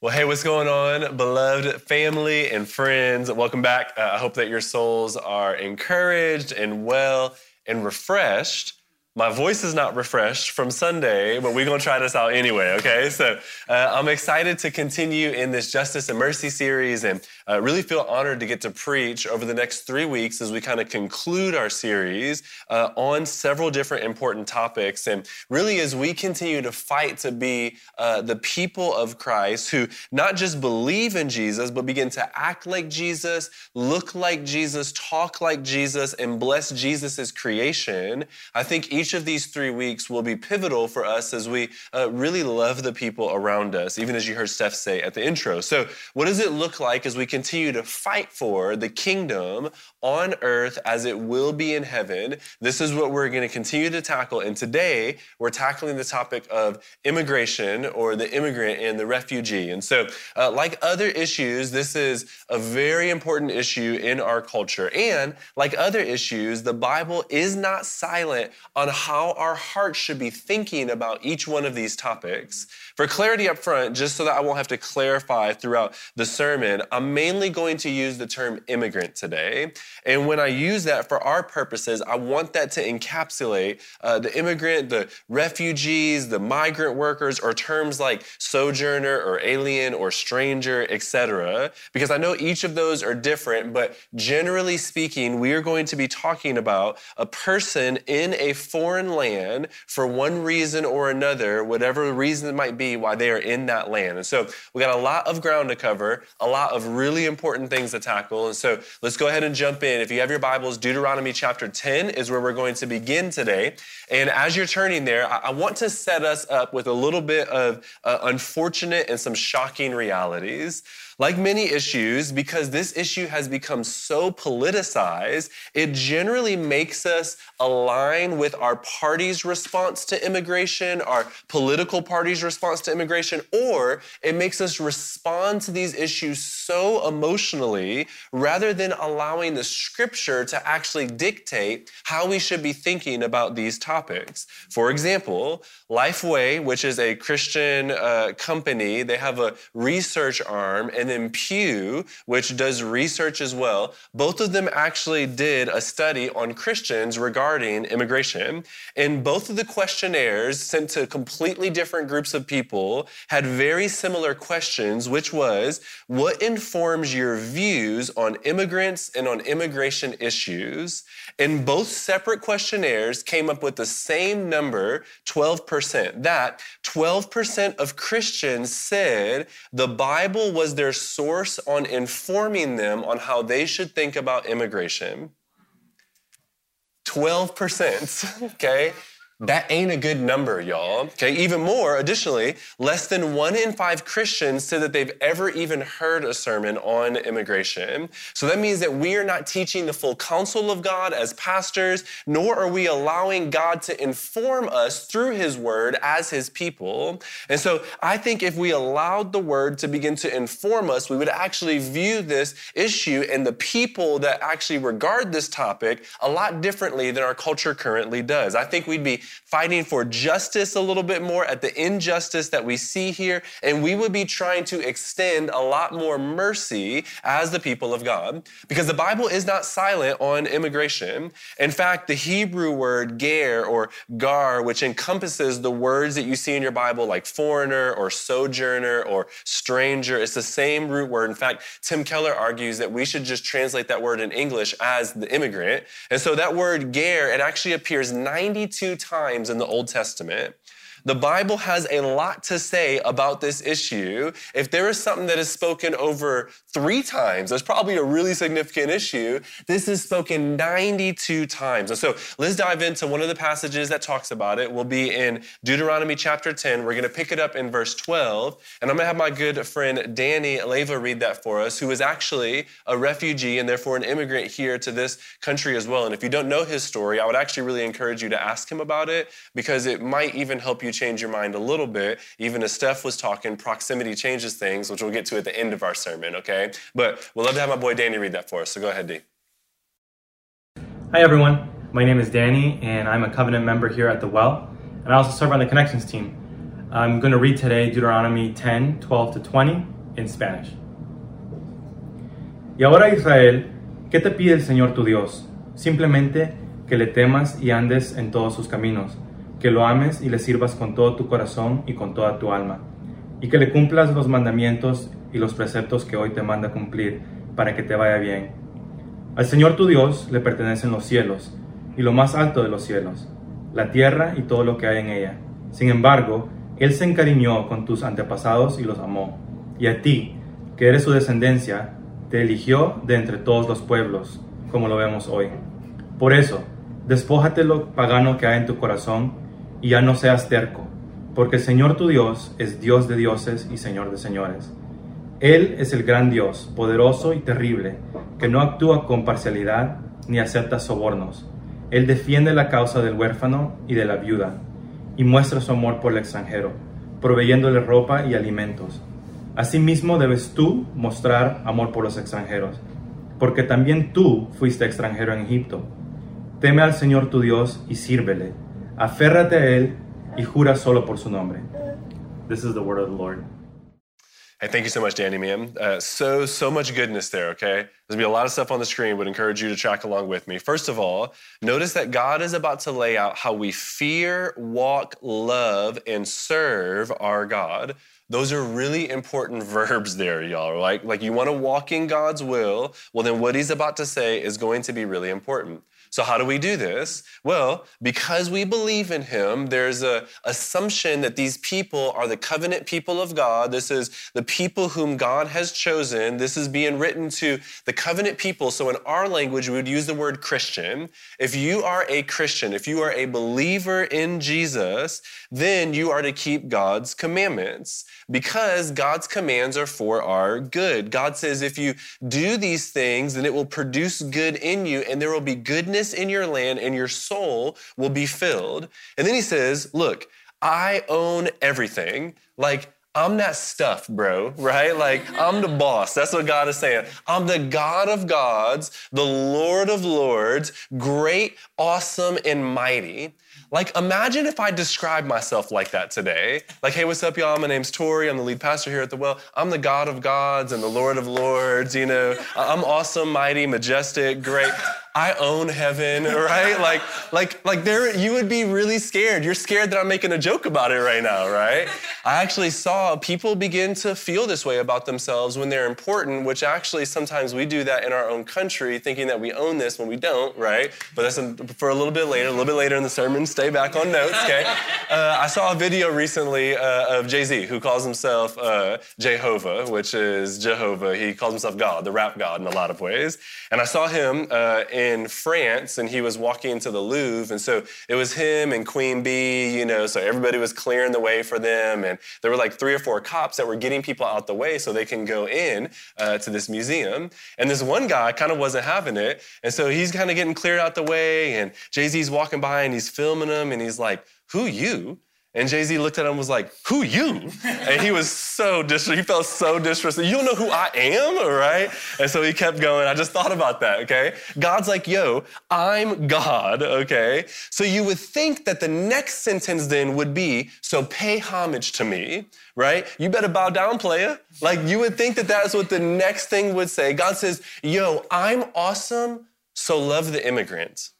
Well, hey, what's going on, beloved family and friends? Welcome back. Uh, I hope that your souls are encouraged and well and refreshed my voice is not refreshed from Sunday, but we're to try this out anyway, okay? So uh, I'm excited to continue in this Justice and Mercy series and uh, really feel honored to get to preach over the next three weeks as we kind of conclude our series uh, on several different important topics. And really, as we continue to fight to be uh, the people of Christ who not just believe in Jesus, but begin to act like Jesus, look like Jesus, talk like Jesus, and bless Jesus' creation, I think each each of these three weeks will be pivotal for us as we uh, really love the people around us, even as you heard Steph say at the intro. So, what does it look like as we continue to fight for the kingdom on earth as it will be in heaven? This is what we're going to continue to tackle. And today, we're tackling the topic of immigration or the immigrant and the refugee. And so, uh, like other issues, this is a very important issue in our culture. And like other issues, the Bible is not silent on how our hearts should be thinking about each one of these topics. For clarity up front, just so that I won't have to clarify throughout the sermon, I'm mainly going to use the term immigrant today. And when I use that for our purposes, I want that to encapsulate uh, the immigrant, the refugees, the migrant workers, or terms like sojourner or alien or stranger, etc. Because I know each of those are different, but generally speaking, we are going to be talking about a person in a foreign land for one reason or another, whatever reason it might be why they are in that land. And so we got a lot of ground to cover, a lot of really important things to tackle. And so let's go ahead and jump in. If you have your Bibles, Deuteronomy chapter 10 is where we're going to begin today. And as you're turning there, I want to set us up with a little bit of uh, unfortunate and some shocking realities. Like many issues, because this issue has become so politicized, it generally makes us align with our party's response to immigration, our political party's response to immigration, or it makes us respond to these issues so emotionally rather than allowing the scripture to actually dictate how we should be thinking about these topics. For example, Lifeway, which is a Christian uh, company, they have a research arm, and then Pew, which does research as well, both of them actually did a study on Christians regarding immigration. And both of the questionnaires sent to completely different groups of people had very similar questions, which was what informs your views on immigrants and on immigration issues? And both separate questionnaires came up with the same number, 12%. That 12% of Christians said the Bible was their source on informing them on how they should think about immigration. 12%, okay? That ain't a good number, y'all. Okay, even more, additionally, less than one in five Christians said that they've ever even heard a sermon on immigration. So that means that we are not teaching the full counsel of God as pastors, nor are we allowing God to inform us through His Word as His people. And so I think if we allowed the Word to begin to inform us, we would actually view this issue and the people that actually regard this topic a lot differently than our culture currently does. I think we'd be fighting for justice a little bit more at the injustice that we see here, and we would be trying to extend a lot more mercy as the people of God. Because the Bible is not silent on immigration. In fact, the Hebrew word ger or gar, which encompasses the words that you see in your Bible like foreigner or sojourner or stranger, it's the same root word. In fact, Tim Keller argues that we should just translate that word in English as the immigrant. And so that word ger, it actually appears 92 times times in the Old Testament. The Bible has a lot to say about this issue. If there is something that is spoken over three times, that's probably a really significant issue. This is spoken 92 times. And so let's dive into one of the passages that talks about it. We'll be in Deuteronomy chapter 10. We're going to pick it up in verse 12. And I'm going to have my good friend Danny Leva read that for us, who is actually a refugee and therefore an immigrant here to this country as well. And if you don't know his story, I would actually really encourage you to ask him about it because it might even help you change your mind a little bit. Even as Steph was talking, proximity changes things, which we'll get to at the end of our sermon, okay? But we'd love to have my boy Danny read that for us. So go ahead, D. Hi, everyone. My name is Danny, and I'm a covenant member here at The Well, and I also serve on the Connections team. I'm going to read today Deuteronomy 10, 12 to 20 in Spanish. Y ahora Israel, ¿qué te pide el Señor tu Dios? Simplemente que le temas y andes en todos sus caminos, que lo ames y le sirvas con todo tu corazón y con toda tu alma, y que le cumplas los mandamientos y los preceptos que hoy te manda cumplir para que te vaya bien. Al Señor tu Dios le pertenecen los cielos y lo más alto de los cielos, la tierra y todo lo que hay en ella. Sin embargo, Él se encariñó con tus antepasados y los amó, y a ti, que eres su descendencia, te eligió de entre todos los pueblos, como lo vemos hoy. Por eso, despójate lo pagano que hay en tu corazón y ya no seas terco, porque el Señor tu Dios es Dios de dioses y Señor de señores. Él es el gran Dios, poderoso y terrible, que no actúa con parcialidad ni acepta sobornos. Él defiende la causa del huérfano y de la viuda, y muestra su amor por el extranjero, proveyéndole ropa y alimentos Asimismo debes tú mostrar amor por los extranjeros, porque también tú fuiste extranjero en Egipto. Teme al Señor tu Dios y sírvele. Aférrate a Él y jura solo por su nombre. This is the word of the Lord. Hey, thank you so much, Danny, man. Uh, so, so much goodness there, okay? There's gonna be a lot of stuff on the screen, would encourage you to track along with me. First of all, notice that God is about to lay out how we fear, walk, love, and serve our God. Those are really important verbs there, y'all. Like, like you want to walk in God's will, well, then what he's about to say is going to be really important. So, how do we do this? Well, because we believe in Him, there's a assumption that these people are the covenant people of God. This is the people whom God has chosen. This is being written to the covenant people. So, in our language, we would use the word Christian. If you are a Christian, if you are a believer in Jesus, then you are to keep God's commandments because God's commands are for our good. God says, if you do these things, then it will produce good in you, and there will be goodness in your land and your soul will be filled. And then he says, Look, I own everything. Like, I'm that stuff, bro, right? Like, I'm the boss. That's what God is saying. I'm the God of gods, the Lord of lords, great, awesome, and mighty. Like, imagine if I described myself like that today. Like, hey, what's up, y'all? My name's Tory. I'm the lead pastor here at the Well. I'm the God of gods and the Lord of lords. You know, I'm awesome, mighty, majestic, great. I own heaven, right? Like, like, like there, you would be really scared. You're scared that I'm making a joke about it right now, right? I actually saw people begin to feel this way about themselves when they're important, which actually sometimes we do that in our own country, thinking that we own this when we don't, right? But that's for a little bit later, a little bit later in the sermon. Stay back on notes, okay? Uh, I saw a video recently uh, of Jay Z who calls himself uh, Jehovah, which is Jehovah. He calls himself God, the rap God in a lot of ways. And I saw him uh, in in France and he was walking into the Louvre. And so it was him and Queen Bey, you know, so everybody was clearing the way for them. And there were like three or four cops that were getting people out the way so they can go in uh, to this museum. And this one guy kind of wasn't having it. And so he's kind of getting cleared out the way. And Jay Z's walking by and he's filming him and he's like, Who you? And Jay Z looked at him and was like, Who you? And he was so dis he felt so disrespectful. You don't know who I am, right? And so he kept going. I just thought about that, okay? God's like, Yo, I'm God, okay? So you would think that the next sentence then would be, So pay homage to me, right? You better bow down, player. Like you would think that that's what the next thing would say. God says, Yo, I'm awesome, so love the immigrant.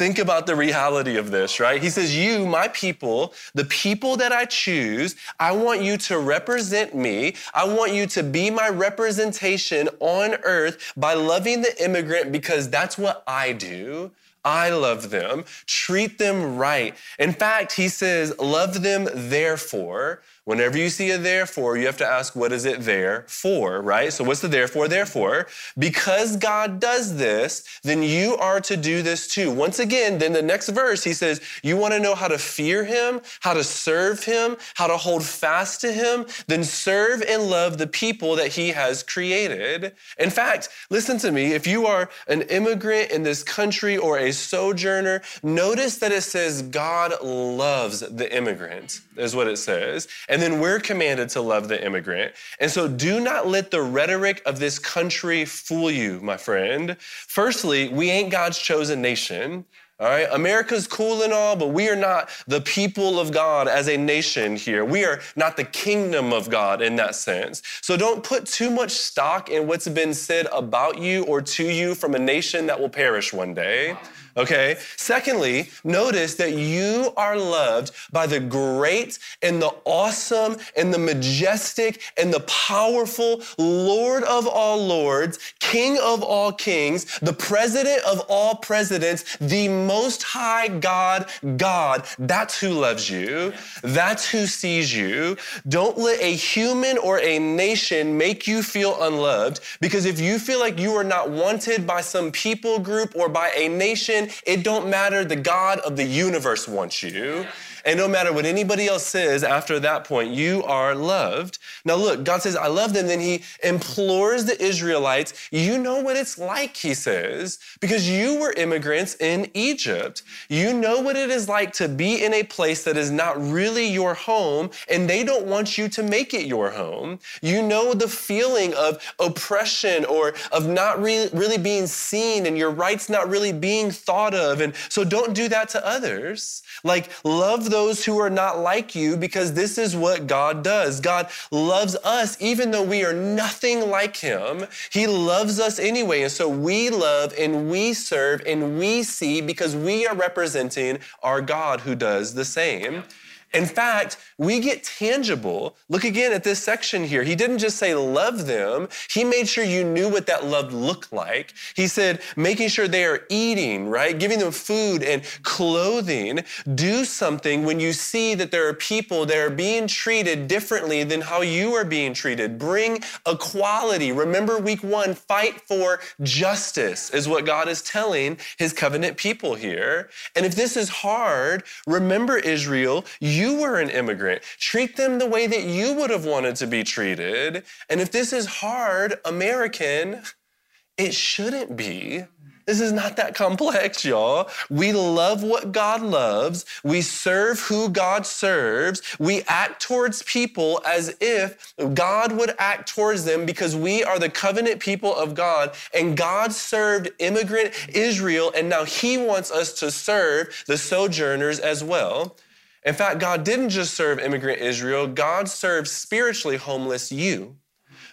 Think about the reality of this, right? He says, You, my people, the people that I choose, I want you to represent me. I want you to be my representation on earth by loving the immigrant because that's what I do. I love them. Treat them right. In fact, he says, Love them therefore. Whenever you see a therefore, you have to ask, what is it there for, right? So, what's the therefore? Therefore, because God does this, then you are to do this too. Once again, then the next verse, he says, You want to know how to fear him, how to serve him, how to hold fast to him? Then serve and love the people that he has created. In fact, listen to me, if you are an immigrant in this country or a sojourner, notice that it says God loves the immigrant, is what it says. And and then we're commanded to love the immigrant. And so do not let the rhetoric of this country fool you, my friend. Firstly, we ain't God's chosen nation. All right, America's cool and all, but we are not the people of God as a nation here. We are not the kingdom of God in that sense. So don't put too much stock in what's been said about you or to you from a nation that will perish one day. Okay. Secondly, notice that you are loved by the great and the awesome and the majestic and the powerful Lord of all lords, King of all kings, the president of all presidents, the most high God, God. That's who loves you. That's who sees you. Don't let a human or a nation make you feel unloved because if you feel like you are not wanted by some people group or by a nation, it don't matter. The God of the universe wants you. And no matter what anybody else says after that point, you are loved. Now, look, God says, I love them. Then he implores the Israelites, you know what it's like, he says, because you were immigrants in Egypt. You know what it is like to be in a place that is not really your home, and they don't want you to make it your home. You know the feeling of oppression or of not really, really being seen and your rights not really being thought of. And so don't do that to others. Like, love those who are not like you because this is what God does. God loves us even though we are nothing like Him. He loves us anyway. And so we love and we serve and we see because we are representing our God who does the same. In fact, we get tangible. Look again at this section here. He didn't just say love them, he made sure you knew what that love looked like. He said making sure they are eating, right? Giving them food and clothing. Do something when you see that there are people that are being treated differently than how you are being treated. Bring equality. Remember week one, fight for justice is what God is telling his covenant people here. And if this is hard, remember Israel, you you were an immigrant. Treat them the way that you would have wanted to be treated. And if this is hard, American, it shouldn't be. This is not that complex, y'all. We love what God loves. We serve who God serves. We act towards people as if God would act towards them because we are the covenant people of God. And God served immigrant Israel, and now He wants us to serve the sojourners as well. In fact, God didn't just serve immigrant Israel, God served spiritually homeless you.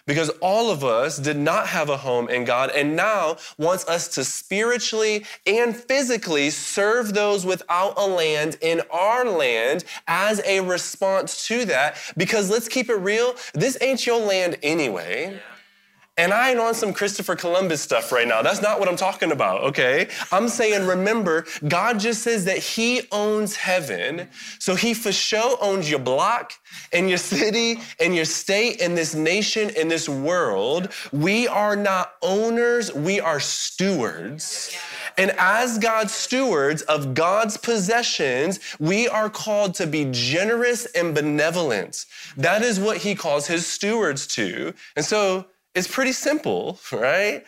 Because all of us did not have a home in God and now wants us to spiritually and physically serve those without a land in our land as a response to that. Because let's keep it real, this ain't your land anyway. And I ain't on some Christopher Columbus stuff right now. That's not what I'm talking about, okay? I'm saying, remember, God just says that He owns heaven. So He for sure owns your block and your city and your state and this nation and this world. We are not owners, we are stewards. And as God's stewards of God's possessions, we are called to be generous and benevolent. That is what He calls His stewards to. And so, it's pretty simple, right?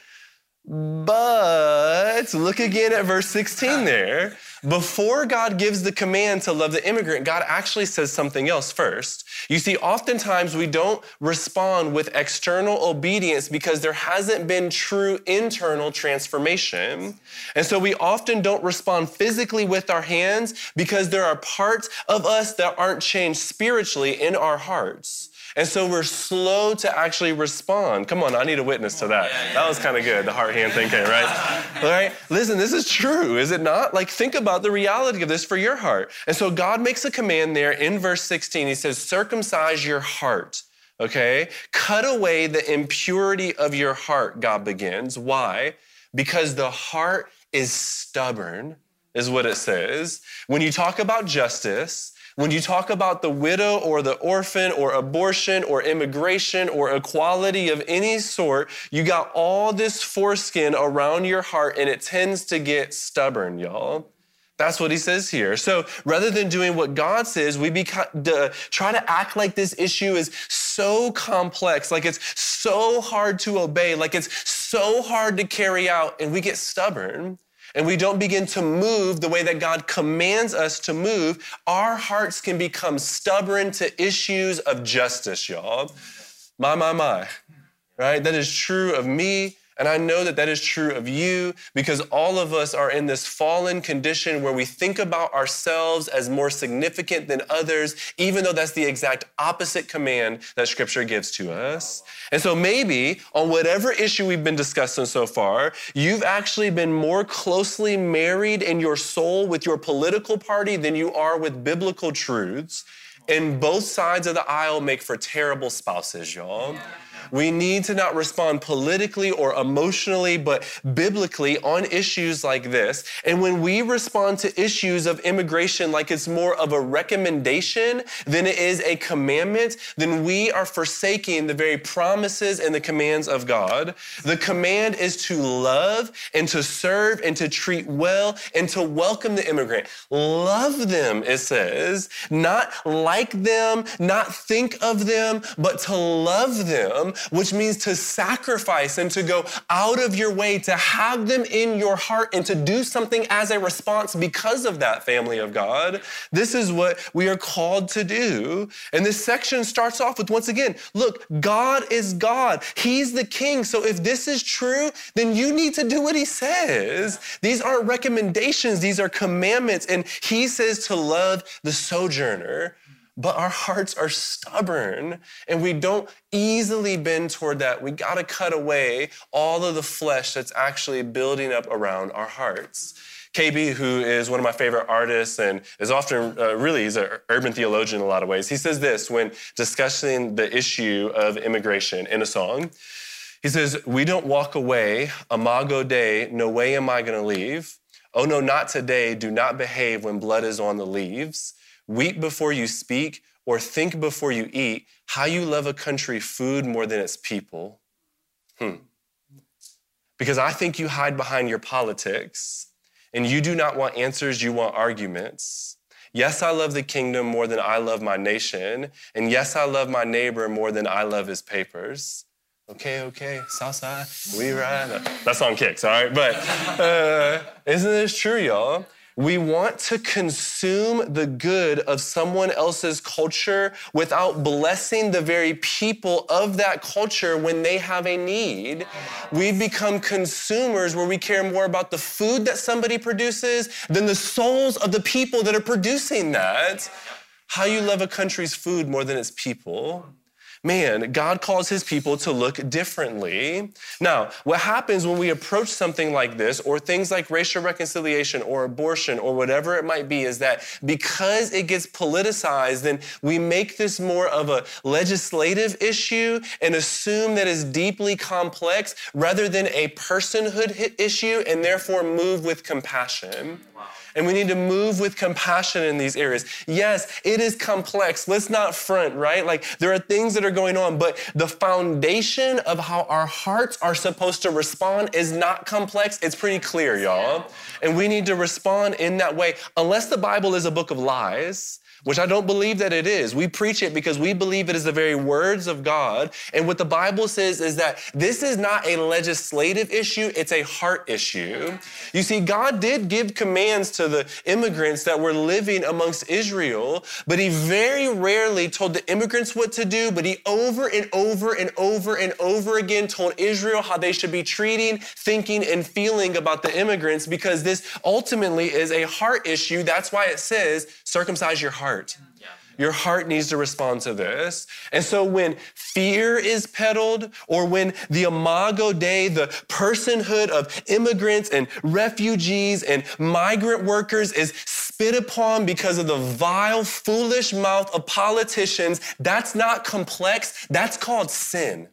But look again at verse 16 there. Before God gives the command to love the immigrant, God actually says something else first. You see, oftentimes we don't respond with external obedience because there hasn't been true internal transformation. And so we often don't respond physically with our hands because there are parts of us that aren't changed spiritually in our hearts. And so we're slow to actually respond. Come on, I need a witness to that. That was kind of good, the heart hand thing came, right? All right? Listen, this is true, is it not? Like, think about the reality of this for your heart. And so God makes a command there in verse 16. He says, circumcise your heart. Okay? Cut away the impurity of your heart, God begins. Why? Because the heart is stubborn, is what it says. When you talk about justice, when you talk about the widow or the orphan or abortion or immigration or equality of any sort, you got all this foreskin around your heart and it tends to get stubborn, y'all. That's what he says here. So rather than doing what God says, we uh, try to act like this issue is so complex, like it's so hard to obey, like it's so hard to carry out, and we get stubborn and we don't begin to move the way that God commands us to move, our hearts can become stubborn to issues of justice, y'all. My, my, my. Right? That is true of me And I know that that is true of you because all of us are in this fallen condition where we think about ourselves as more significant than others, even though that's the exact opposite command that Scripture gives to us. And so maybe on whatever issue we've been discussing so far, you've actually been more closely married in your soul with your political party than you are with biblical truths. And both sides of the aisle make for terrible spouses, y'all. Yeah. We need to not respond politically or emotionally, but biblically on issues like this. And when we respond to issues of immigration like it's more of a recommendation than it is a commandment, then we are forsaking the very promises and the commands of God. The command is to love and to serve and to treat well and to welcome the immigrant. Love them, it says, not like them, not think of them, but to love them which means to sacrifice and to go out of your way to have them in your heart and to do something as a response because of that family of God. This is what we are called to do. And this section starts off with once again, look, God is God. He's the king. So if this is true, then you need to do what he says. These aren't recommendations, these are commandments. And he says to love the sojourner but our hearts are stubborn and we don't easily bend toward that. We got to cut away all of the flesh that's actually building up around our hearts. KB, who is one of my favorite artists and is often uh, really he's an urban theologian in a lot of ways. He says this when discussing the issue of immigration in a song. He says, "We don't walk away, imago Dei, no way am I going to leave. Oh no, not today. Do not behave when blood is on the leaves." Weep before you speak, or think before you eat, how you love a country food more than its people. Hmm. Because I think you hide behind your politics, and you do not want answers, you want arguments. Yes, I love the kingdom more than I love my nation. And yes, I love my neighbor more than I love his papers. Okay, okay, Southside, we ride. That song kicks, all right? But uh, isn't this true, y'all? We want to consume the good of someone else's culture without blessing the very people of that culture when they have a need. We've become consumers where we care more about the food that somebody produces than the souls of the people that are producing that. How you love a country's food more than its people. Man, God calls his people to look differently. Now, what happens when we approach something like this, or things like racial reconciliation, or abortion, or whatever it might be, is that because it gets politicized, then we make this more of a legislative issue and assume that it's deeply complex rather than a personhood issue, and therefore move with compassion. And we need to move with compassion in these areas. Yes, it is complex. Let's not front, right? Like there are things that are going on, but the foundation of how our hearts are supposed to respond is not complex. It's pretty clear, y'all. And we need to respond in that way. Unless the Bible is a book of lies, which I don't believe that it is. We preach it because we believe it is the very words of God. And what the Bible says is that this is not a legislative issue, it's a heart issue. You see, God did give commands to the immigrants that were living amongst Israel, but He very rarely told the immigrants what to do, but He over and over and over and over again told Israel how they should be treating, thinking, and feeling about the immigrants because this ultimately is a heart issue. That's why it says, circumcise your heart heart. Your heart needs to respond to this. And so when fear is peddled, or when the imago Dei, the personhood of immigrants and refugees and migrant workers is spit upon because of the vile, foolish mouth of politicians, that's not complex. That's called sin.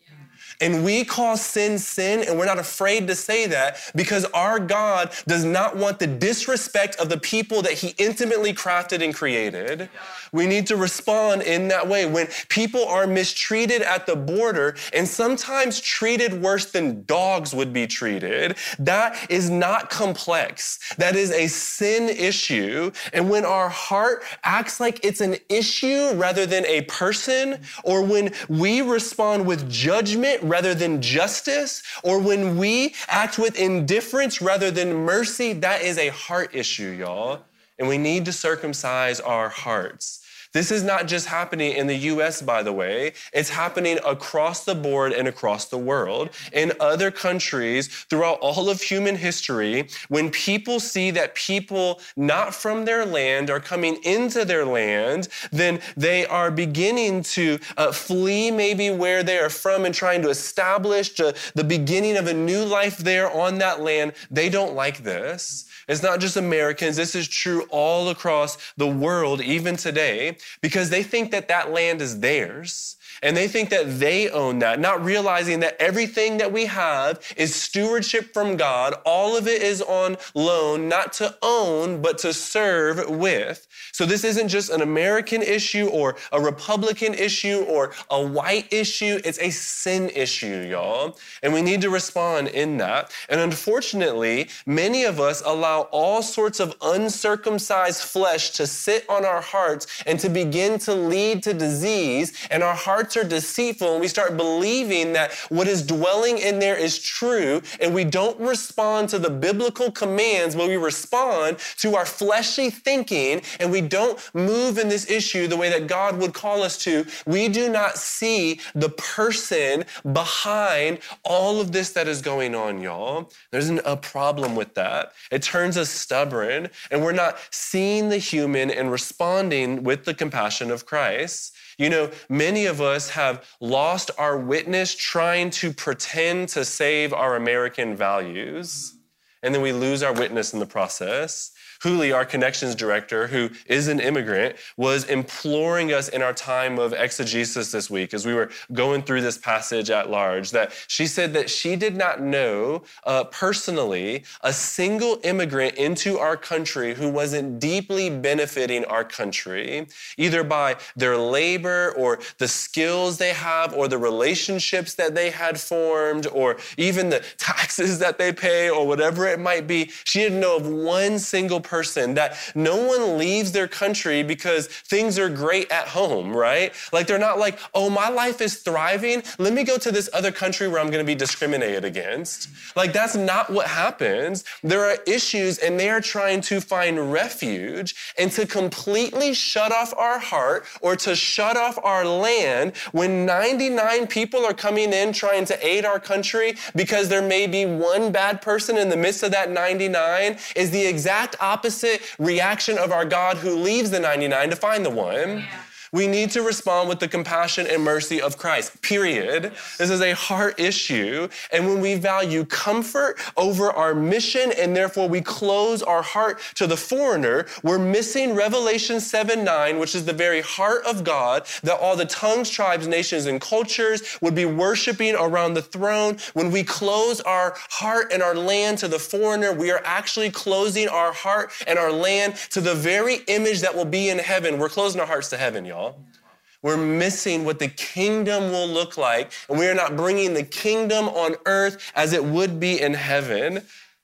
And we call sin sin, and we're not afraid to say that because our God does not want the disrespect of the people that He intimately crafted and created. We need to respond in that way. When people are mistreated at the border and sometimes treated worse than dogs would be treated, that is not complex. That is a sin issue. And when our heart acts like it's an issue rather than a person, or when we respond with judgment rather than justice, or when we act with indifference rather than mercy, that is a heart issue, y'all. And we need to circumcise our hearts. This is not just happening in the US, by the way. It's happening across the board and across the world. In other countries, throughout all of human history, when people see that people not from their land are coming into their land, then they are beginning to uh, flee maybe where they are from and trying to establish the beginning of a new life there on that land. They don't like this. It's not just Americans. This is true all across the world, even today, because they think that that land is theirs. And they think that they own that, not realizing that everything that we have is stewardship from God. All of it is on loan, not to own, but to serve with. So this isn't just an American issue or a Republican issue or a white issue. It's a sin issue, y'all. And we need to respond in that. And unfortunately, many of us allow all sorts of uncircumcised flesh to sit on our hearts and to begin to lead to disease. And our hearts are deceitful and we start believing that what is dwelling in there is true and we don't respond to the biblical commands, but we respond to our fleshly thinking and we don't move in this issue the way that God would call us to, we do not see the person behind all of this that is going on, y'all. There's a problem with that. It turns us stubborn and we're not seeing the human and responding with the compassion of Christ. You know, many of us have lost our witness trying to pretend to save our American values, and then we lose our witness in the process. Huli, our connections director, who is an immigrant, was imploring us in our time of exegesis this week as we were going through this passage at large that she said that she did not know uh, personally a single immigrant into our country who wasn't deeply benefiting our country, either by their labor or the skills they have or the relationships that they had formed or even the taxes that they pay or whatever it might be. She didn't know of one single person that no one leaves their country because things are great at home, right? Like they're not like, oh, my life is thriving. Let me go to this other country where I'm going to be discriminated against. Like that's not what happens. There are issues and they are trying to find refuge and to completely shut off our heart or to shut off our land when 99 people are coming in trying to aid our country because there may be one bad person in the midst of that 99 is the exact opposite opposite reaction of our God who leaves the 99 to find the one. Yeah. We need to respond with the compassion and mercy of Christ, period. This is a heart issue. And when we value comfort over our mission and therefore we close our heart to the foreigner, we're missing Revelation 7 9, which is the very heart of God that all the tongues, tribes, nations, and cultures would be worshiping around the throne. When we close our heart and our land to the foreigner, we are actually closing our heart and our land to the very image that will be in heaven. We're closing our hearts to heaven, y'all y'all. We're missing what the kingdom will look like, and we are not bringing the kingdom on earth as it would be in heaven.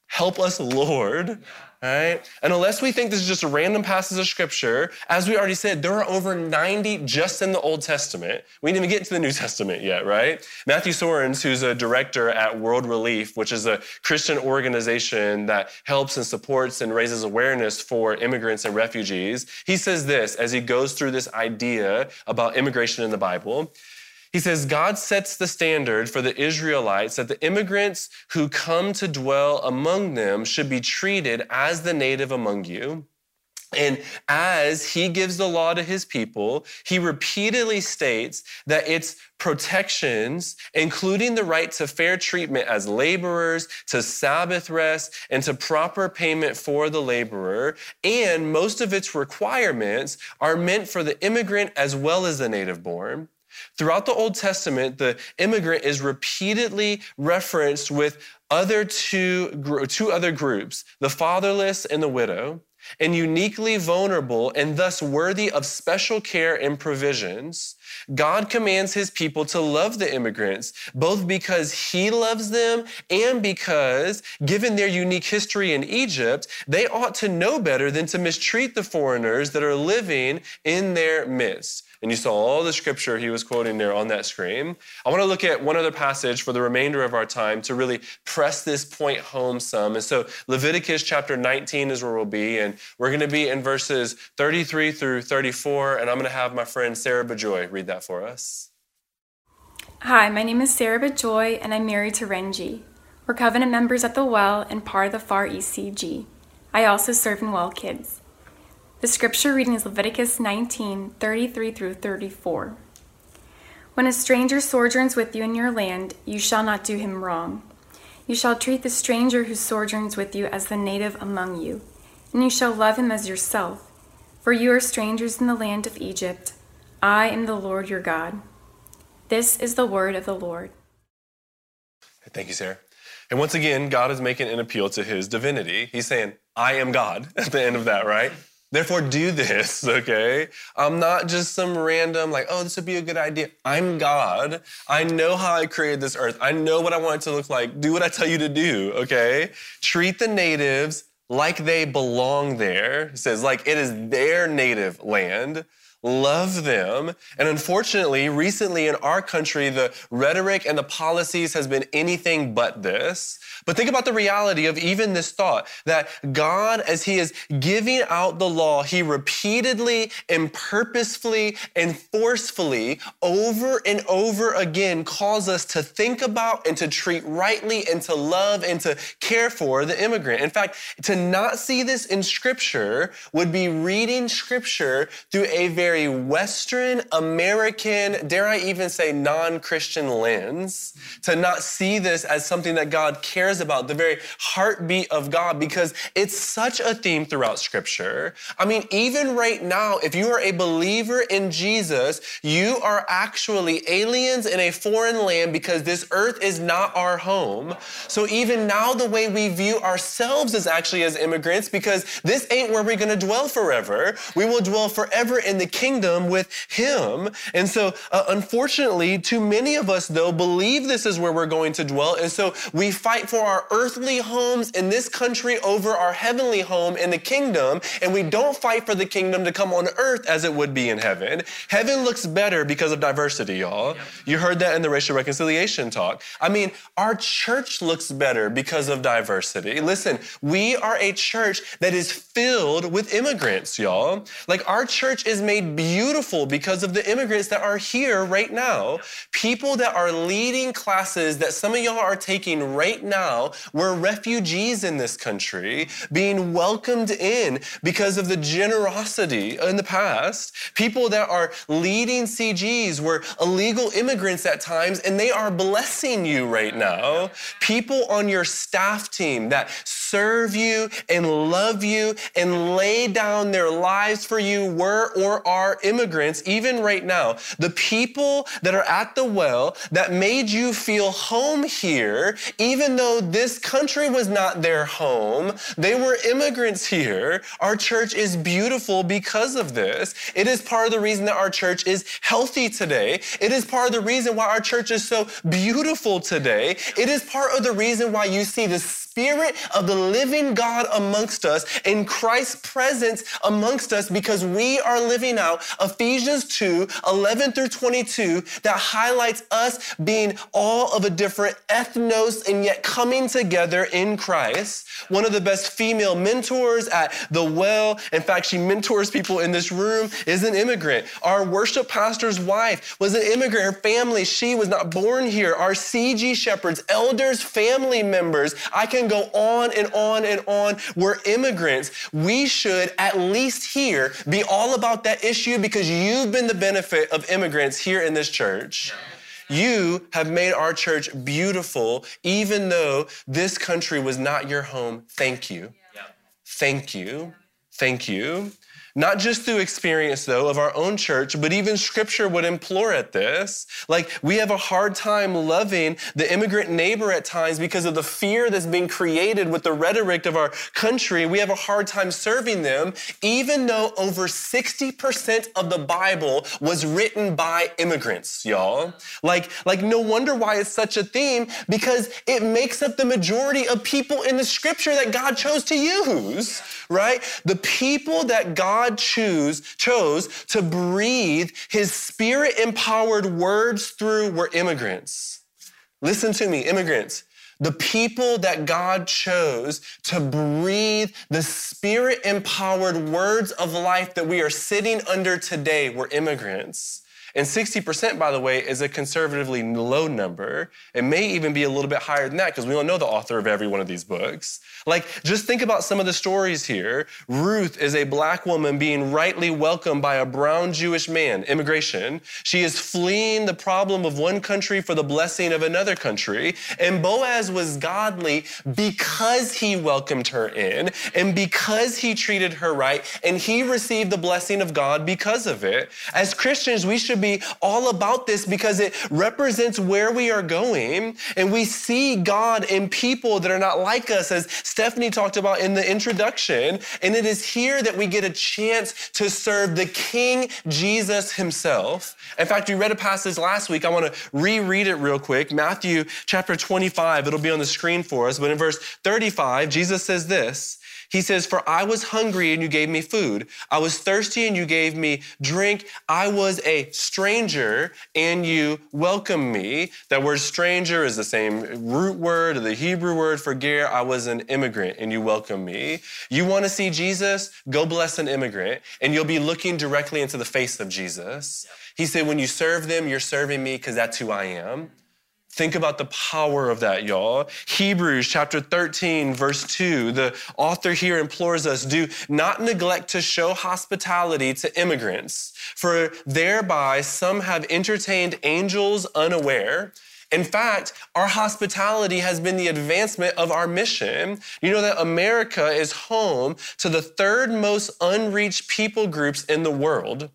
Help us, Lord. Right? And unless we think this is just a random passage of scripture, as we already said, there are over 90 just in the Old Testament. We didn't even get to the New Testament yet, right? Matthew Soerens, who's a director at World Relief, which is a Christian organization that helps and supports and raises awareness for immigrants and refugees, he says this as he goes through this idea about immigration in the Bible. He says, God sets the standard for the Israelites that the immigrants who come to dwell among them should be treated as the native among you. And as he gives the law to his people, he repeatedly states that its protections, including the right to fair treatment as laborers, to Sabbath rest, and to proper payment for the laborer, and most of its requirements are meant for the immigrant as well as the native born. Throughout the Old Testament, the immigrant is repeatedly referenced with other two, two other groups, the fatherless and the widow, and uniquely vulnerable and thus worthy of special care and provisions. God commands his people to love the immigrants, both because he loves them and because, given their unique history in Egypt, they ought to know better than to mistreat the foreigners that are living in their midst. And you saw all the scripture he was quoting there on that screen. I want to look at one other passage for the remainder of our time to really press this point home some. And so Leviticus chapter 19 is where we'll be, and we're going to be in verses 33 through 34, and I'm going to have my friend Sarah Bejoy read that for us. Hi, my name is Sarah Bejoy, and I'm married to Renji. We're covenant members at the Well and part of the Far East CG. I also serve in Well Kids. The scripture reading is Leviticus 19 33 through 34. When a stranger sojourns with you in your land, you shall not do him wrong. You shall treat the stranger who sojourns with you as the native among you, and you shall love him as yourself. For you are strangers in the land of Egypt. I am the Lord your God. This is the word of the Lord. Thank you, Sarah. And once again, God is making an appeal to his divinity. He's saying, I am God at the end of that, right? Therefore, do this, okay? I'm not just some random, like, oh, this would be a good idea. I'm God. I know how I created this earth. I know what I want it to look like. Do what I tell you to do, okay? Treat the natives like they belong there. He says, like it is their native land love them. And unfortunately, recently in our country, the rhetoric and the policies has been anything but this. But think about the reality of even this thought that God, as He is giving out the law, He repeatedly and purposefully and forcefully over and over again calls us to think about and to treat rightly and to love and to care for the immigrant. In fact, to not see this in Scripture would be reading Scripture through a very Western, American, dare I even say non Christian lens, to not see this as something that God cares about, the very heartbeat of God, because it's such a theme throughout Scripture. I mean, even right now, if you are a believer in Jesus, you are actually aliens in a foreign land because this earth is not our home. So even now, the way we view ourselves is actually as immigrants because this ain't where we're to dwell forever. We will dwell forever in the kingdom with Him. And so, uh, unfortunately, too many of us, though, believe this is where we're going to dwell. And so we fight for our earthly homes in this country over our heavenly home in the kingdom, and we don't fight for the kingdom to come on earth as it would be in heaven. Heaven looks better because of diversity, y'all. You heard that in the racial reconciliation talk. I mean, our church looks better because of diversity. Listen, we are a church that is filled with immigrants, y'all. Like, our church is made beautiful because of the immigrants that are here right now. People that are leading classes that some of y'all are taking right now we're refugees in this country being welcomed in because of the generosity in the past. People that are leading CGs were illegal immigrants at times and they are blessing you right now. People on your staff team that serve you and love you and lay down their lives for you were or are immigrants, even right now. The people that are at the well that made you feel home here, even though this country was not their home, they were immigrants here. Our church is beautiful because of this. It is part of the reason that our church is healthy today. It is part of the reason why our church is so beautiful today. It is part of the reason why you see this Spirit of the living God amongst us, in Christ's presence amongst us, because we are living out Ephesians 2 11 through 22, that highlights us being all of a different ethnos and yet coming together in Christ. One of the best female mentors at the well, in fact, she mentors people in this room, is an immigrant. Our worship pastor's wife was an immigrant. Her family, she was not born here. Our CG shepherds, elders, family members, I can can go on and on and on. We're immigrants. We should, at least here, be all about that issue because you've been the benefit of immigrants here in this church. You have made our church beautiful, even though this country was not your home. Thank you. Thank you. Thank you. Not just through experience, though, of our own church, but even scripture would implore at this. Like, we have a hard time loving the immigrant neighbor at times because of the fear that's being created with the rhetoric of our country. We have a hard time serving them, even though over 60% of the Bible was written by immigrants, y'all. Like, like, no wonder why it's such a theme because it makes up the majority of people in the scripture that God chose to use right? The people that God choose, chose to breathe his spirit empowered words through were immigrants. Listen to me, immigrants. The people that God chose to breathe the spirit empowered words of life that we are sitting under today were immigrants. And 60%, by the way, is a conservatively low number. It may even be a little bit higher than that because we don't know the author of every one of these books. Like, just think about some of the stories here. Ruth is a black woman being rightly welcomed by a brown Jewish man, immigration. She is fleeing the problem of one country for the blessing of another country. And Boaz was godly because he welcomed her in and because he treated her right, and he received the blessing of God because of it. As Christians, we should be all about this because it represents where we are going. And we see God in people that are not like us, as Stephanie talked about in the introduction. And it is here that we get a chance to serve the King Jesus himself. In fact, we read a passage last week. I want to reread it real quick. Matthew chapter 25. It'll be on the screen for us. But in verse 35, Jesus says this. He says, For I was hungry and you gave me food. I was thirsty and you gave me drink. I was a stranger and you welcomed me. That word stranger is the same root word, of the Hebrew word for ger. I was an immigrant and you welcomed me. You want to see Jesus? Go bless an immigrant and you'll be looking directly into the face of Jesus. He said, When you serve them, you're serving me because that's who I am. Think about the power of that, y'all. Hebrews chapter 13, verse 2. The author here implores us do not neglect to show hospitality to immigrants, for thereby some have entertained angels unaware. In fact, our hospitality has been the advancement of our mission. You know that America is home to the third most unreached people groups in the world.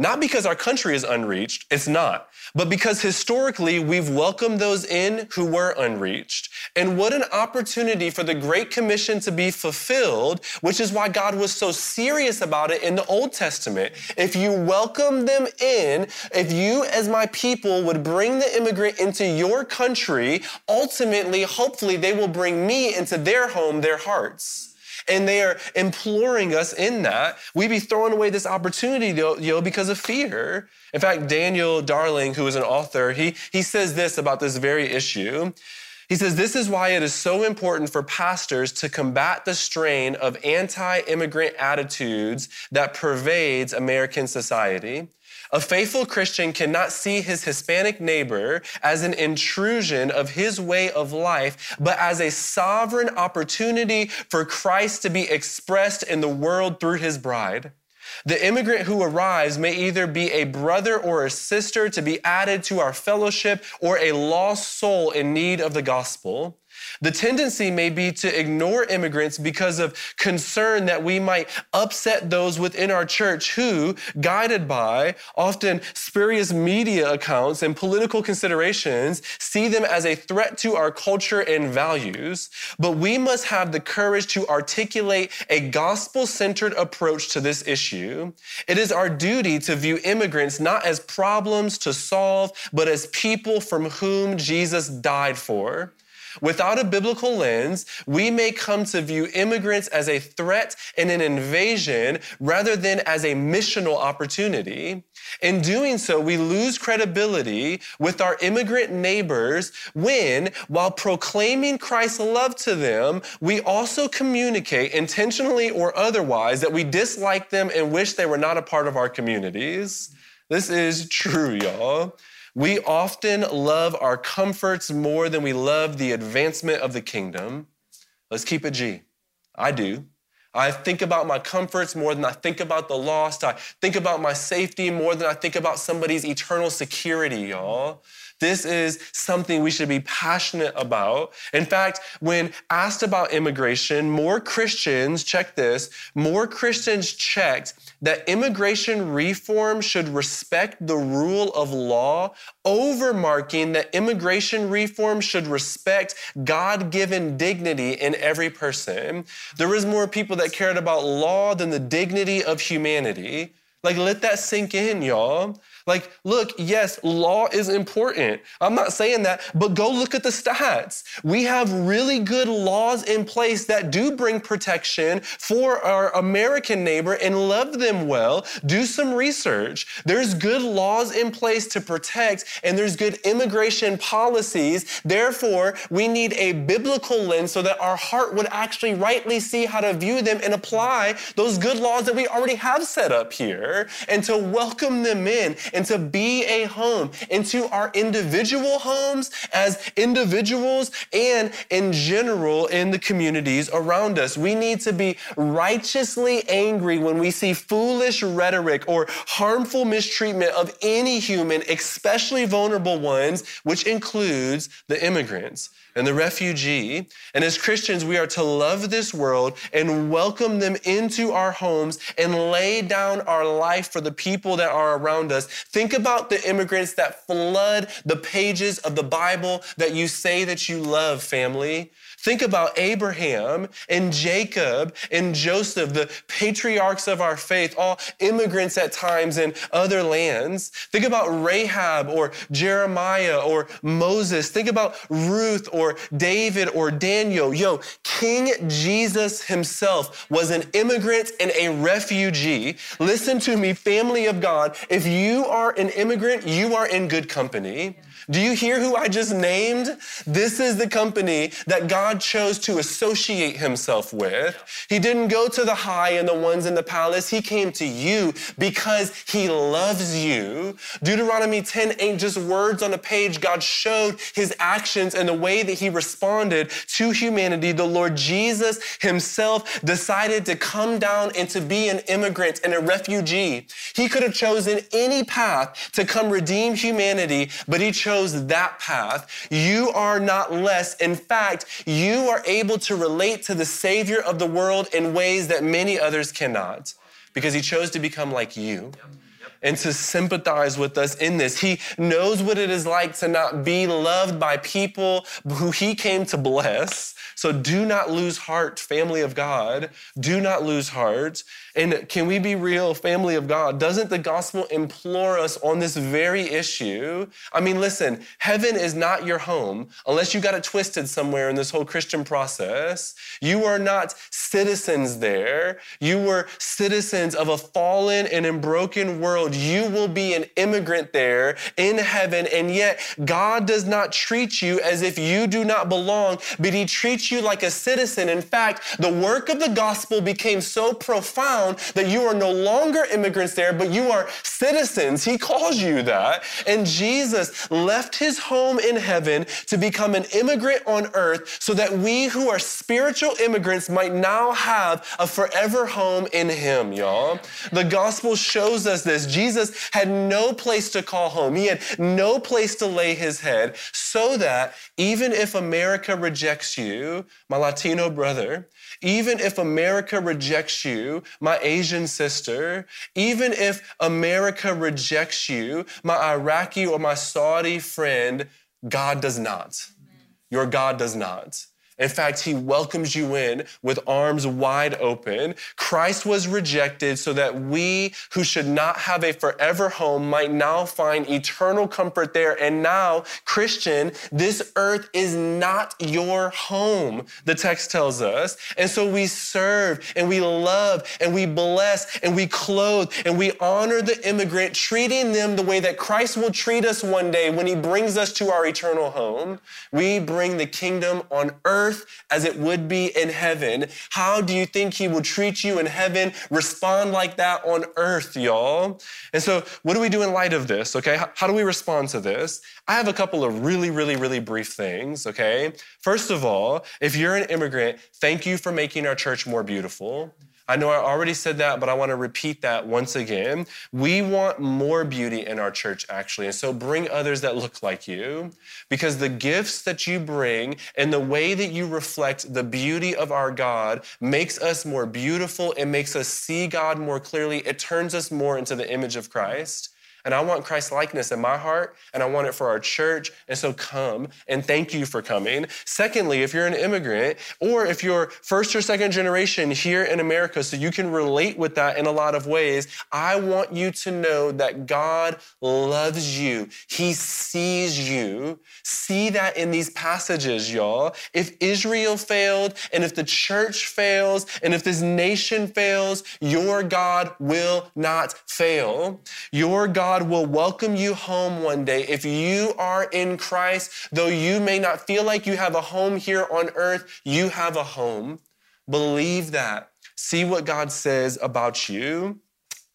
Not because our country is unreached, it's not but because historically we've welcomed those in who were unreached. And what an opportunity for the Great Commission to be fulfilled, which is why God was so serious about it in the Old Testament. If you welcome them in, if you as my people would bring the immigrant into your country, ultimately, hopefully, they will bring me into their home, their hearts and they are imploring us in that, we be throwing away this opportunity, you know, because of fear. In fact, Daniel Darling, who is an author, he, he says this about this very issue. He says, This is why it is so important for pastors to combat the strain of anti immigrant attitudes that pervades American society. A faithful Christian cannot see his Hispanic neighbor as an intrusion of his way of life, but as a sovereign opportunity for Christ to be expressed in the world through his bride. The immigrant who arrives may either be a brother or a sister to be added to our fellowship or a lost soul in need of the gospel. The tendency may be to ignore immigrants because of concern that we might upset those within our church who, guided by often spurious media accounts and political considerations, see them as a threat to our culture and values. But we must have the courage to articulate a gospel centered approach to this issue. It is our duty to view immigrants not as problems to solve, but as people from whom Jesus died for. Without a biblical lens, we may come to view immigrants as a threat and an invasion rather than as a missional opportunity. In doing so, we lose credibility with our immigrant neighbors when, while proclaiming Christ's love to them, we also communicate, intentionally or otherwise, that we dislike them and wish they were not a part of our communities. This is true, y'all. We often love our comforts more than we love the advancement of the kingdom. Let's keep it G. I do. I think about my comforts more than I think about the lost. I think about my safety more than I think about somebody's eternal security, y'all. This is something we should be passionate about. In fact, when asked about immigration, more Christians, check this, more Christians checked that immigration reform should respect the rule of law overmarking that immigration reform should respect God given dignity in every person. There was more people that cared about law than the dignity of humanity. Like, let that sink in, y'all. Like, look, yes, law is important. I'm not saying that, but go look at the stats. We have really good laws in place that do bring protection for our American neighbor and love them well. Do some research. There's good laws in place to protect, and there's good immigration policies. Therefore, we need a biblical lens so that our heart would actually rightly see how to view them and apply those good laws that we already have set up here and to welcome them in and to be a home into our individual homes as individuals and in general in the communities around us. We need to be righteously angry when we see foolish rhetoric or harmful mistreatment of any human, especially vulnerable ones, which includes the immigrants and the refugee. And as Christians, we are to love this world and welcome them into our homes and lay down our life for the people that are around us. Think about the immigrants that flood the pages of the Bible that you say that you love, family. Think about Abraham and Jacob and Joseph, the patriarchs of our faith, all immigrants at times in other lands. Think about Rahab or Jeremiah or Moses. Think about Ruth or David or Daniel. Yo, King Jesus himself was an immigrant and a refugee. Listen to me, family of God. If you are an immigrant, you are in good company. Do you hear who I just named? This is the company that God chose to associate himself with. He didn't go to the high and the ones in the palace. He came to you because he loves you. Deuteronomy 10 ain't just words on a page. God showed his actions and the way that he responded to humanity. The Lord Jesus himself decided to come down and to be an immigrant and a refugee. He could have chosen any path to come redeem humanity, but he chose chose that path, you are not less. In fact, you are able to relate to the Savior of the world in ways that many others cannot because he chose to become like you and to sympathize with us in this. He knows what it is like to not be loved by people who he came to bless. So do not lose heart, family of God. Do not lose heart. And can we be real, family of God? Doesn't the gospel implore us on this very issue? I mean, listen, heaven is not your home unless you got it twisted somewhere in this whole Christian process. You are not citizens there. You were citizens of a fallen and broken world. You will be an immigrant there in heaven. And yet, God does not treat you as if you do not belong, but He treats you like a citizen. In fact, the work of the gospel became so profound that you are no longer immigrants there, but you are citizens. He calls you that. And Jesus left his home in heaven to become an immigrant on earth so that we who are spiritual immigrants might now have a forever home in him, y'all. The gospel shows us this. Jesus had no place to call home. He had no place to lay his head so that even if America rejects you, my Latino brother, even if America rejects you, my Asian sister, even if America rejects you, my Iraqi or my Saudi friend, God does not. Your God does not. In fact, he welcomes you in with arms wide open. Christ was rejected so that we who should not have a forever home might now find eternal comfort there. And now, Christian, this earth is not your home, the text tells us. And so we serve and we love and we bless and we clothe and we honor the immigrant, treating them the way that Christ will treat us one day when he brings us to our eternal home. We bring the kingdom on earth earth as it would be in heaven. How do you think he will treat you in heaven? Respond like that on earth, y'all. And so, what do we do in light of this? Okay, how, do we respond to this? I have a couple of really, really, really brief things, okay? First of all, if you're an immigrant, thank you for making our church more beautiful. I know I already said that, but I want to repeat that once again. We want more beauty in our church, actually. And so bring others that look like you because the gifts that you bring and the way that you reflect the beauty of our God makes us more beautiful. It makes us see God more clearly. It turns us more into the image of Christ. And I want Christ likeness in my heart, and I want it for our church. And so come and thank you for coming. Secondly, if you're an immigrant, or if you're first or second generation here in America, so you can relate with that in a lot of ways, I want you to know that God loves you. He sees you. See that in these passages, y'all. If Israel failed, and if the church fails, and if this nation fails, your God will not fail. Your God will welcome you home one day. If you are in Christ, though you may not feel like you have a home here on earth, you have a home. Believe that. See what God says about you.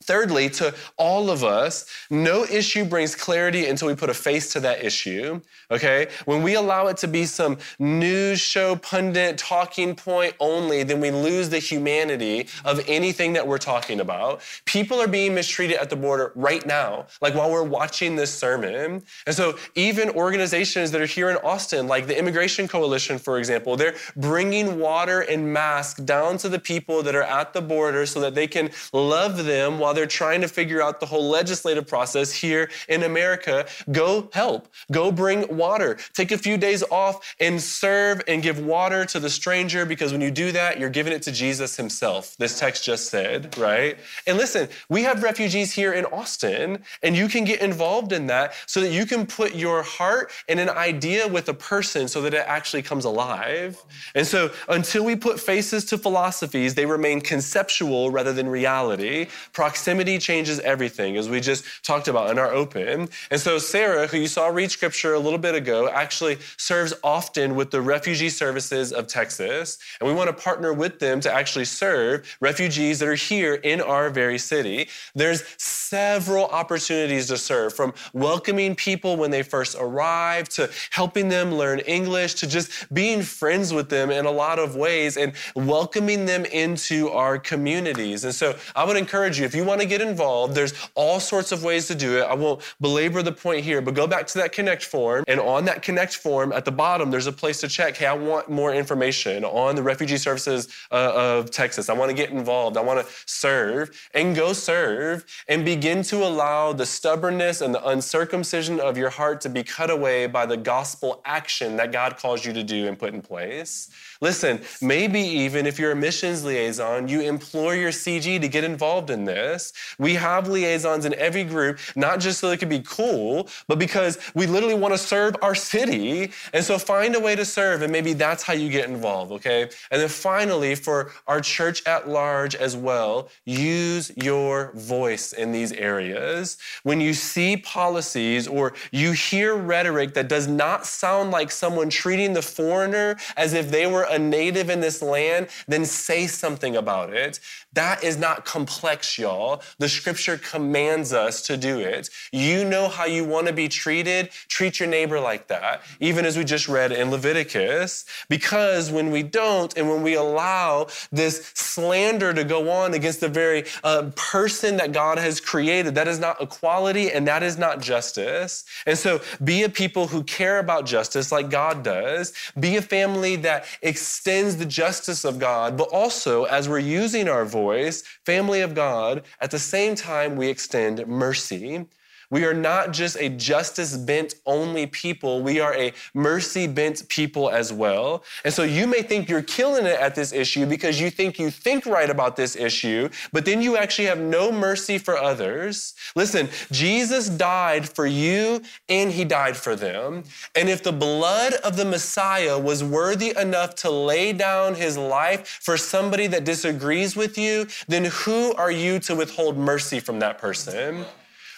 Thirdly, to all of us, no issue brings clarity until we put a face to that issue. Okay? When we allow it to be some news show pundit talking point only, then we lose the humanity of anything that we're talking about. People are being mistreated at the border right now, like while we're watching this sermon. And so, even organizations that are here in Austin, like the Immigration Coalition, for example, they're bringing water and masks down to the people that are at the border so that they can love them while they're trying to figure out the whole legislative process here in America, go help. Go bring water. Take a few days off and serve and give water to the stranger because when you do that, you're giving it to Jesus himself. This text just said, right? And listen, we have refugees here in Austin, and you can get involved in that so that you can put your heart and an idea with a person so that it actually comes alive. And so until we put faces to philosophies, they remain conceptual rather than reality. Proximity changes everything, as we just talked about in our open. And so Sarah, who you saw read scripture a little bit ago, actually serves often with the refugee services of Texas. And we want to partner with them to actually serve refugees that are here in our very city. There's several opportunities to serve from welcoming people when they first arrive to helping them learn English to just being friends with them in a lot of ways and welcoming them into our communities. And so I would encourage you, if you want to get involved, there's all sorts of ways to do it. I won't belabor the point here, but go back to that Connect form. And on that Connect form at the bottom, there's a place to check hey, I want more information on the refugee services uh, of Texas. I want to get involved. I want to serve and go serve and begin to allow the stubbornness and the uncircumcision of your heart to be cut away by the gospel action that God calls you to do and put in place. Listen, maybe even if you're a missions liaison, you implore your CG to get involved in this. We have liaisons in every group, not just so it can be cool, but because we literally want to serve our city. And so find a way to serve, and maybe that's how you get involved, okay? And then finally, for our church at large as well, use your voice in these areas. When you see policies or you hear rhetoric that does not sound like someone treating the foreigner as if they were a native in this land, then say something about it. That is not complex, y'all. The scripture commands us to do it. You know how you want to be treated. Treat your neighbor like that, even as we just read in Leviticus. Because when we don't and when we allow this slander to go on against the very uh, person that God has created, that is not equality and that is not justice. And so be a people who care about justice like God does. Be a family that extends the justice of God, but also as we're using our voice, family of God, at the same time, we extend mercy. We are not just a justice bent only people, we are a mercy bent people as well. And so you may think you're killing it at this issue because you think you think right about this issue, but then you actually have no mercy for others. Listen, Jesus died for you and he died for them. And if the blood of the Messiah was worthy enough to lay down his life for somebody that disagrees with you, then who are you to withhold mercy from that person?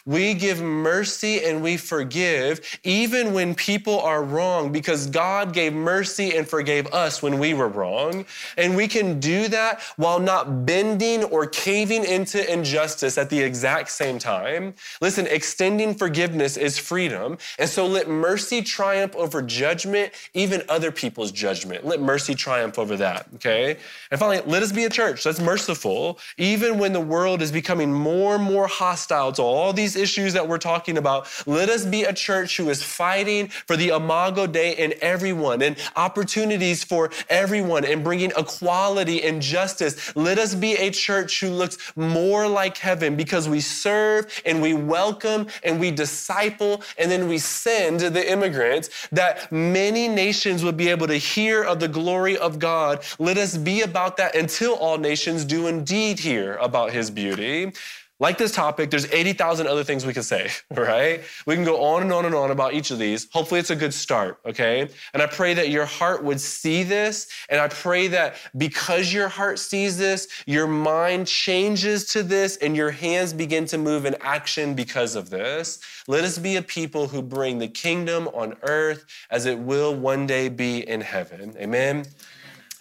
We give mercy and we forgive even when people are wrong because God gave mercy and forgave us when we were wrong. And we can do that while not bending or caving into injustice at the exact same time. Listen, extending forgiveness is freedom. And so let mercy triumph over judgment, even other people's judgment. Let mercy triumph over that, okay? And finally, let us be a church that's merciful, even when the world is becoming more and more hostile to all these issues that we're talking about. Let us be a church who is fighting for the Imago Dei in everyone and opportunities for everyone and bringing equality and justice. Let us be a church who looks more like heaven because we serve and we welcome and we disciple and then we send the immigrants that many nations would be able to hear of the glory of God. Let us be about that until all nations do indeed hear about his beauty. Like this topic, there's 80,000 other things we could say, right? We can go on and on and on about each of these. Hopefully, it's a good start, okay? And I pray that your heart would see this. And I pray that because your heart sees this, your mind changes to this and your hands begin to move in action because of this. Let us be a people who bring the kingdom on earth as it will one day be in heaven. Amen.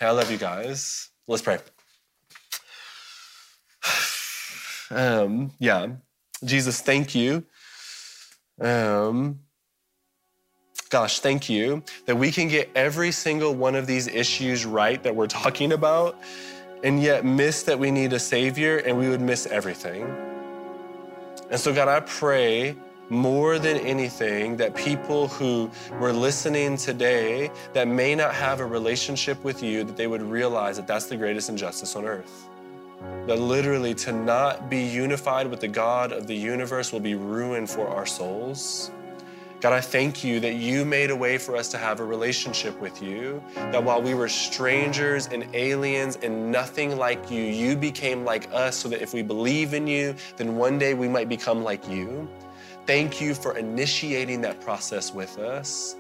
Hey, I love you guys. Let's pray. Um, yeah. Jesus, thank you. Um, gosh, thank you that we can get every single one of these issues right that we're talking about and yet miss that we need a Savior and we would miss everything. And so, God, I pray more than anything that people who were listening today that may not have a relationship with you, that they would realize that that's the greatest injustice on earth. That literally to not be unified with the God of the universe will be ruin for our souls. God, I thank you that you made a way for us to have a relationship with you. That while we were strangers and aliens and nothing like you, you became like us so that if we believe in you, then one day we might become like you. Thank you for initiating that process with us.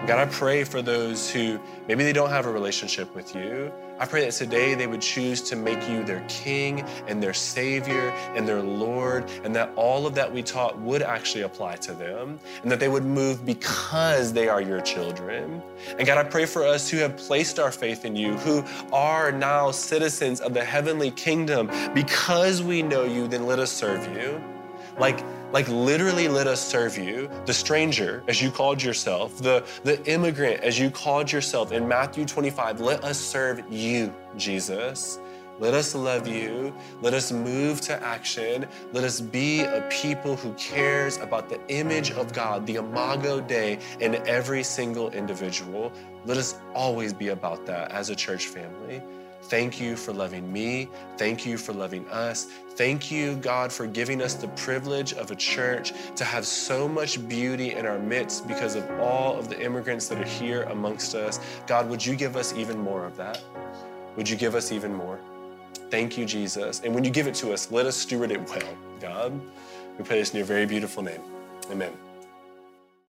God, I pray for those who maybe they don't have a relationship with you. I pray that today they would choose to make you their king and their savior and their Lord, and that all of that we taught would actually apply to them, and that they would move because they are your children. And God, I pray for us who have placed our faith in you, who are now citizens of the heavenly kingdom, because we know you, then let us serve you. Like, like literally let us serve you, the stranger, as you called yourself, the, the immigrant, as you called yourself in Matthew 25. Let us serve you, Jesus. Let us love you. Let us move to action. Let us be a people who cares about the image of God, the Imago Dei, in every single individual. Let us always be about that as a church family. Thank you for loving me. Thank you for loving us. Thank you, God, for giving us the privilege of a church to have so much beauty in our midst because of all of the immigrants that are here amongst us. God, would you give us even more of that? Would you give us even more? Thank you, Jesus. And when you give it to us, let us steward it well, God. We pray this in your very beautiful name. Amen.